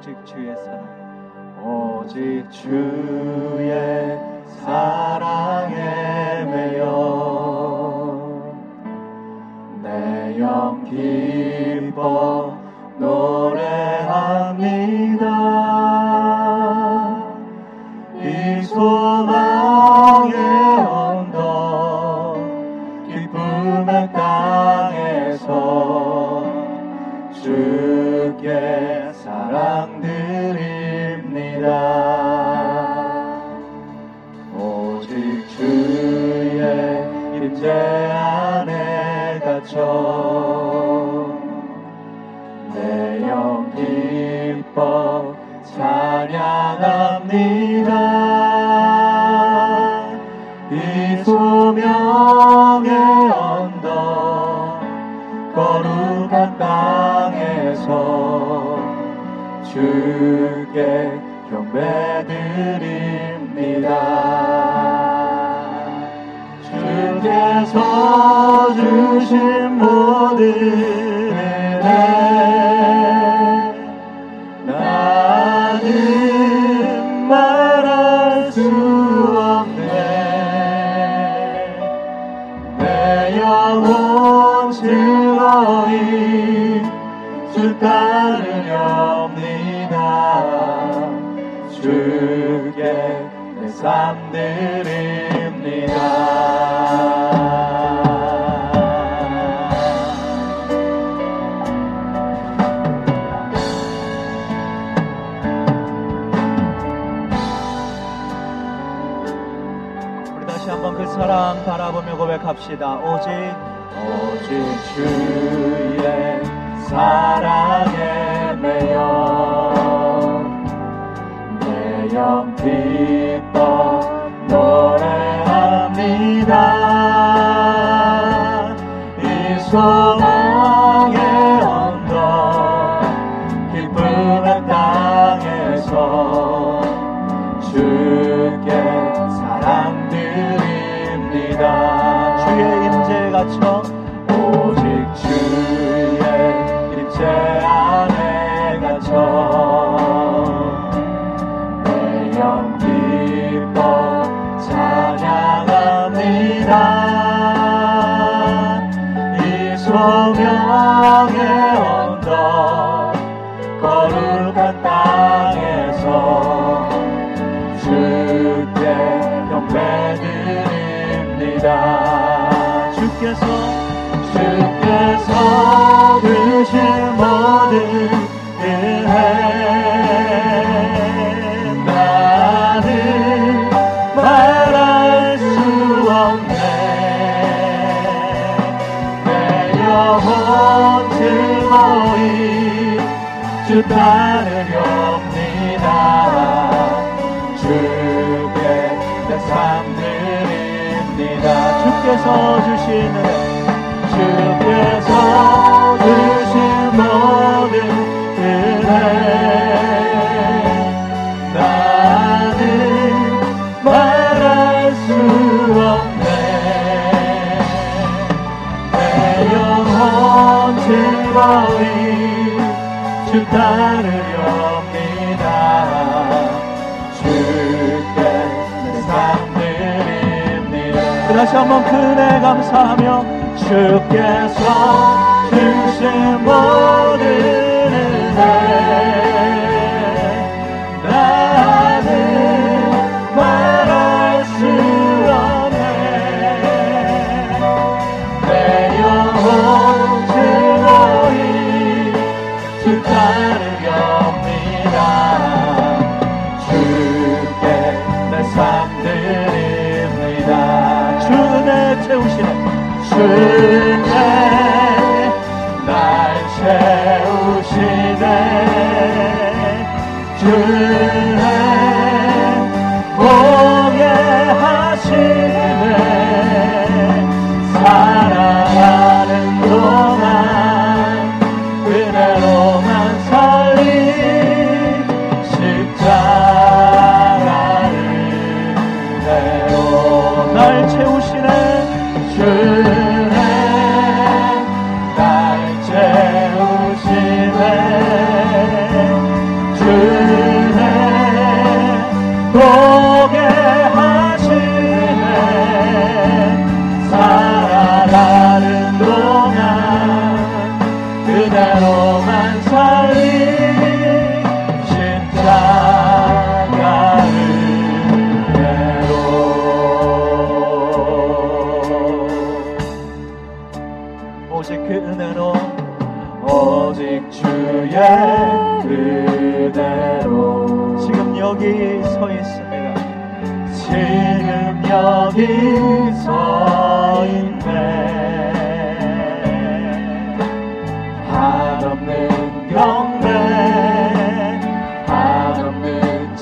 오직 주의 사랑. 오직 주의 사랑에 매여 내 영 기뻐 노래 사랑 드립니다 주께 경배드립니다. 주께서 주신 모든 은혜 나 사랑 바라보며 고백합시다. 오직 오직 주의 사랑에 매여 내영 기뻐 거룩한 땅에서 주께 경배 드립니다. 주께서 주께서 주신 모든 주 따르렵니다. 주께 내삶 드립니다. 주께서 주시는 주께서 주신 모든 은혜. 나는 말할 수 없네. 내 영혼 즐거이 주 따르렵니다. 주께 내 삶 드립니다. 다시 한번 그 은혜 감사하며 주께서 주신 모든 은혜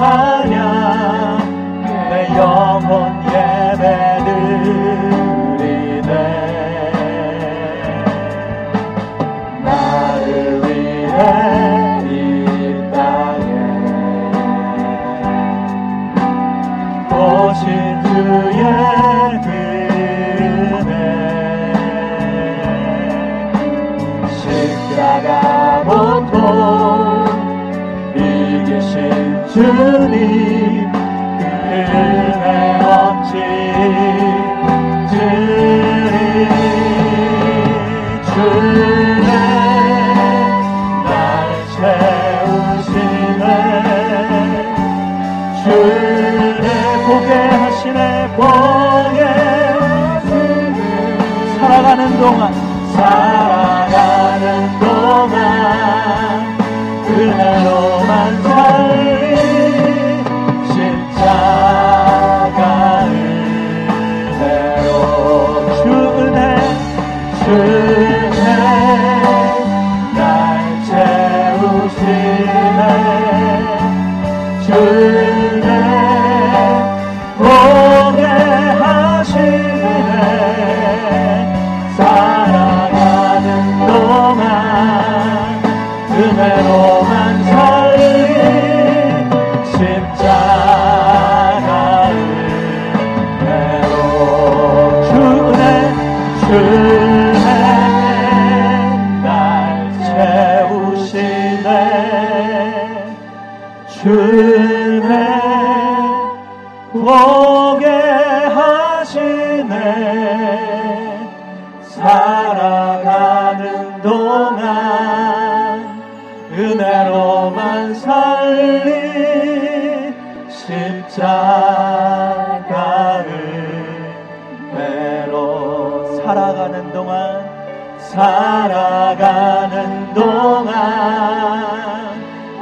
한 보게 살아가는 동안 은혜로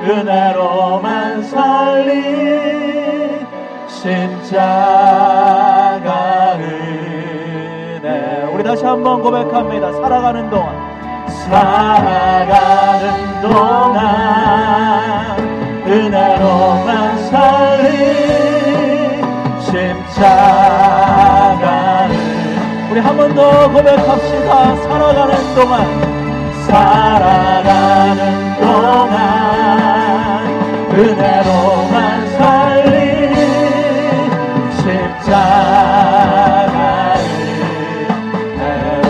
은혜로만 살리 십자가 은혜 우리 다시 한번 고백합니다. 살아가는 동안 살아가는 동안 은혜로만 살리 십자가 은혜 우리 한 번 더 고백합시다. 살아가는 동안 살아가는 동안 은혜로만 살리 십자가 은혜로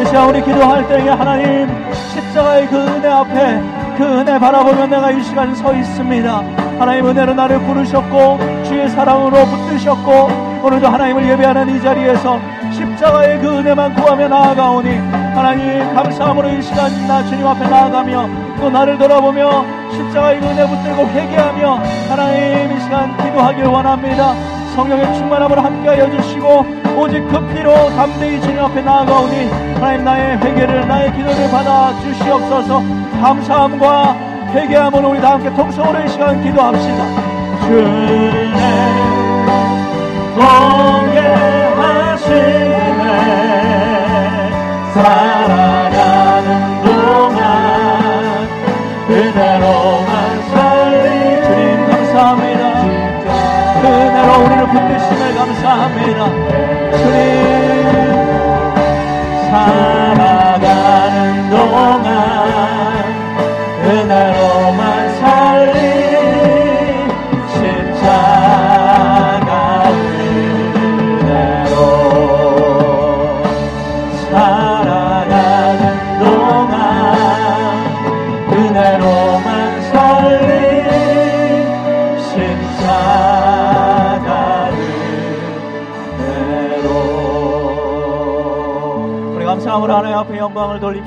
이 시간 우리 기도할 때에 하나님 십자가의 그 은혜 앞에 그 은혜 바라보며 내가 이 시간 서 있습니다. 하나님 은혜로 나를 부르셨고 주의 사랑으로 붙드셨고 오늘도 하나님을 예배하는 이 자리에서 십자가의 그 은혜만 구하며 나아가오니 하나님 감사함으로 이 시간 나 주님 앞에 나아가며 또 나를 돌아보며 십자가의 그 은혜 붙들고 회개하며 하나님 이 시간 기도하길 원합니다. 성령의 충만함을 함께하여 주시고 오직 그 피로 담대히 주님 앞에 나아가오니 하나님 나의 회개를 나의 기도를 받아 주시옵소서. 감사함과 회개함으로 우리 다 함께 통성으로 이 시간 기도합시다. 주네 보게 하시네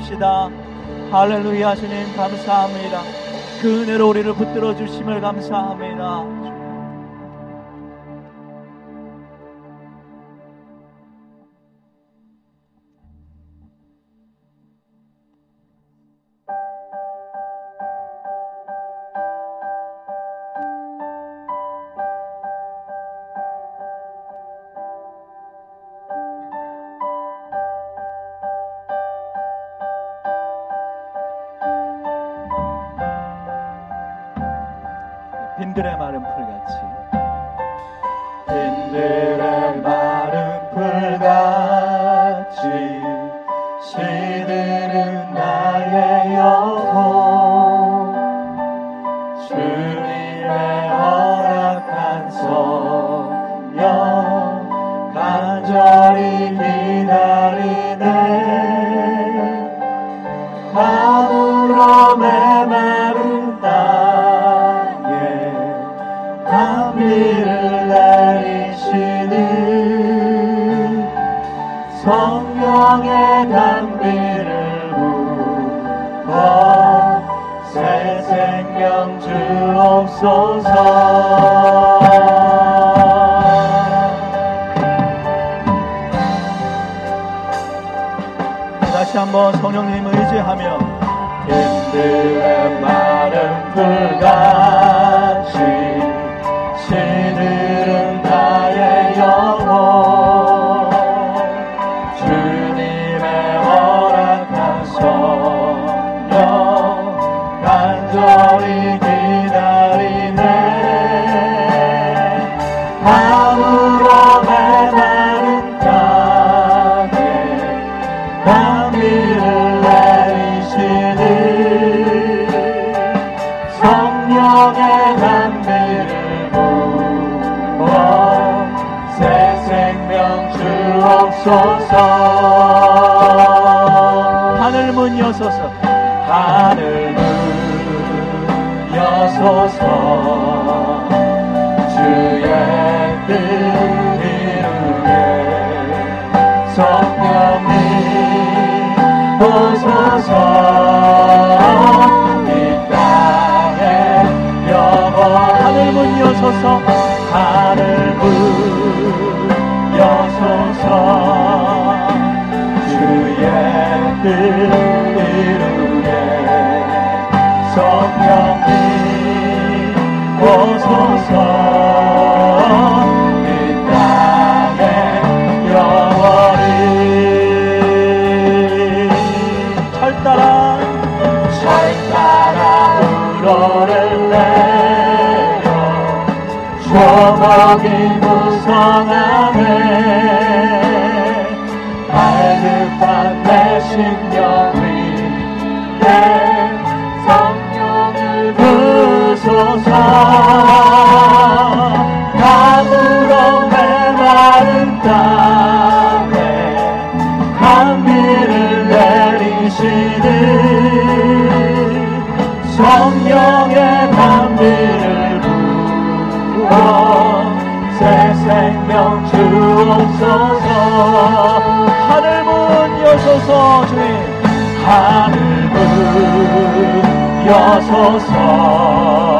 돌립시다. 할렐루야 주님 감사합니다. 그 은혜로 우리를 붙들어 주심을 감사합니다 나의 주옵소서. 다시 한번 성령님을 의지하며 빈들의 마른 풀같 여소서 하늘 문 여소서. 주의 뜻 이루게 성령님 오소서. 이 땅에 영원 하늘 문 여소서 하늘 문 여소서. 주의 뜻 무성하네 발급한 내 심령 가무로 메마른 땅에 감비를 내리시는 성령의 감비를 부어 새 생명 주옵소서. 하늘 문 여소서 주님. 하늘 문 여소서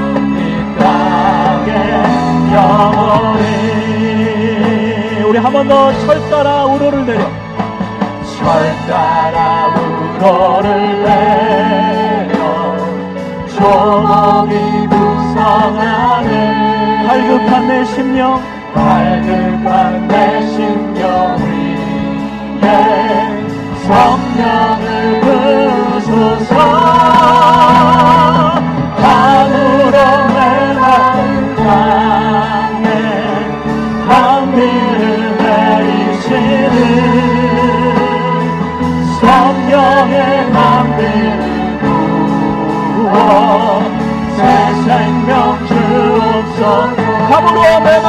영원히 우리 한 번 더 철 따라 우로를 내려. 철 따라 우로를 내려. 조목이 무성하네 발급한 내 심령. 발급한 내 심령 위에 성령을 부소서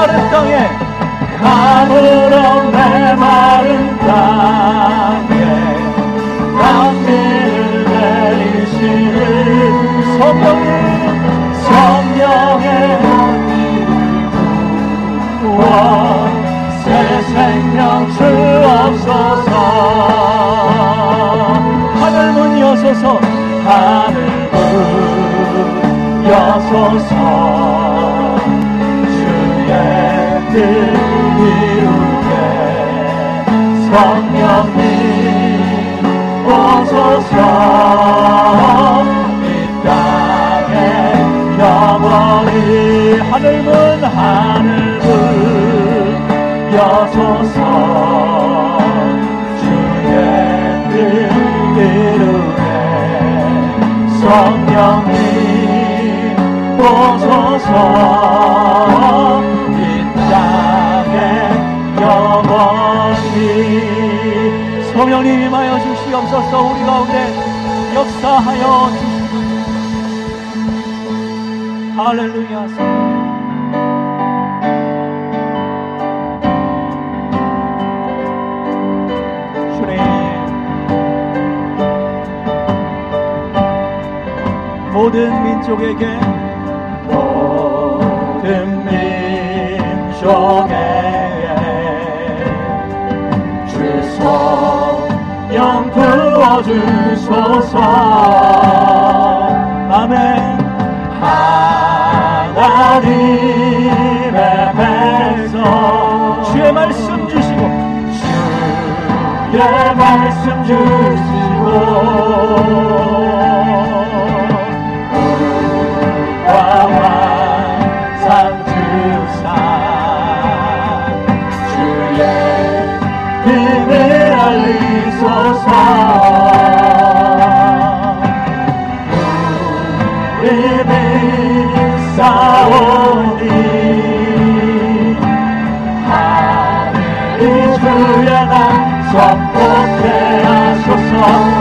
마른 땅에 가물어 메마른 땅에 감비를 내리시는 성령님 성령의 부어 새 생명 주옵소서 하늘 문 여소서 하늘 문 여소서 이루게 성령님 오소서 이 땅에 영원히 하늘문 하늘문 여소서 주의 뜻 이루게 성령님 오소서 성령님 임하여 주시옵소서 우리 가운데 역사하여 주시옵소서. 할렐루야. 모든 민족에게 모든 민족에 주 성령 부어주소서. 아멘. 하나님의 백성. 주의 말씀 주시고 주의 말씀 주시고 하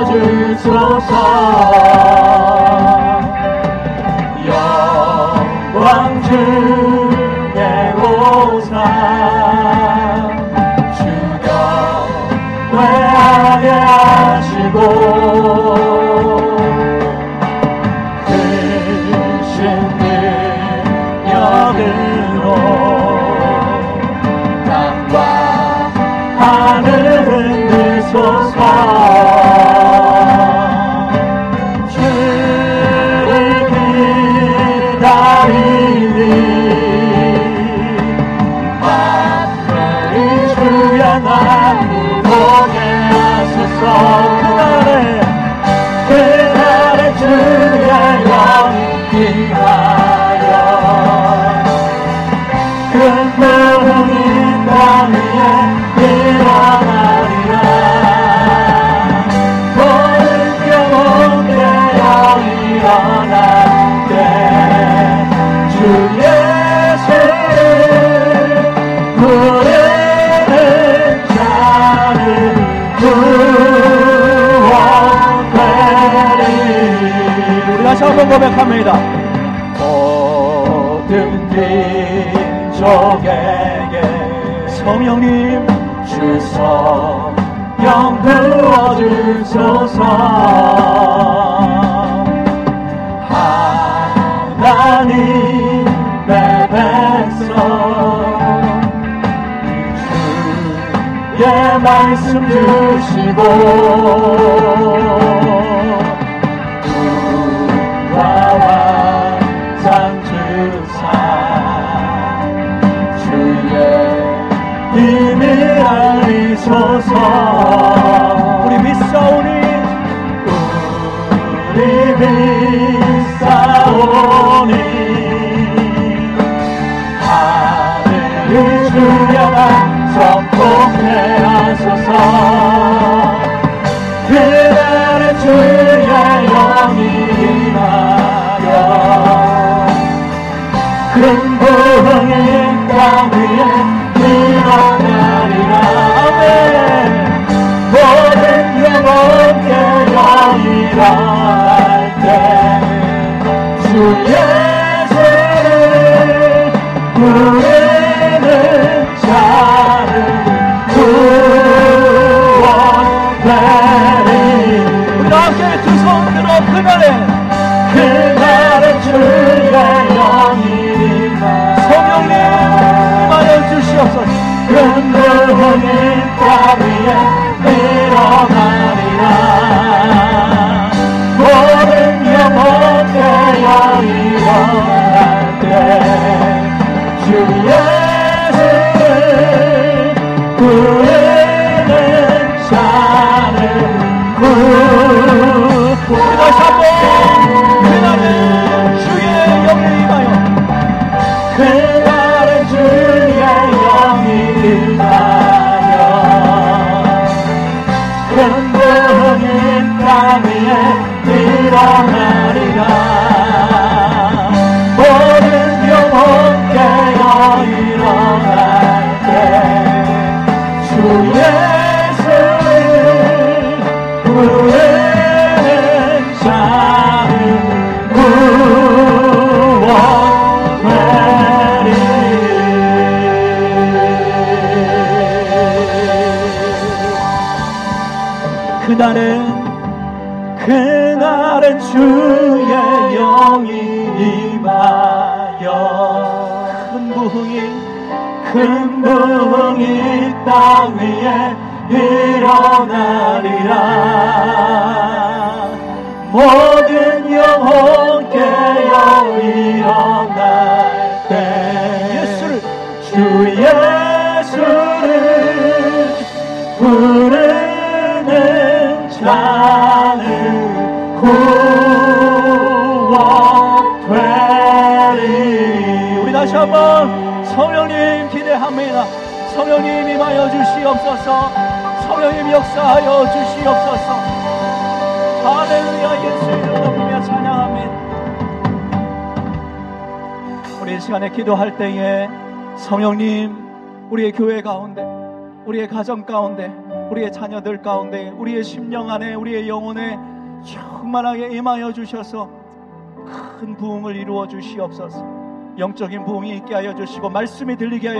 부어주소서 영광 주 주의 고백합니다. 모든 민족에게 성령님 주성 영 부어주소서. 하나님의 백성 주의 말씀 주시고 주야가 선포해 하소서. 그날의 주의 영이 임하여. 큰 부흥이 땅 위에 주시옵소서 큰 부흥이 땅 위에 큰 부흥이 땅 위에 일어나리라. 모든 영혼 깨어 일어날 때 예수를 주 예수를 부르는 자는 구원되리 우리 다시 한번 성령님 기대합니다. 성령님 임하여 주시옵소서. 성령님 역사하여 주시옵소서. 할렐루야 예수 이름 높이며 찬양합니다. 우리 이 시간에 기도할 때에 성령님 우리의 교회 가운데 우리의 가정 가운데 우리의 자녀들 가운데 우리의 심령 안에 우리의 영혼에 충만하게 임하여 주셔서 큰 부흥을 이루어 주시옵소서. 영적인 부흥이 있게 하여 주시고 말씀이 들리게 하여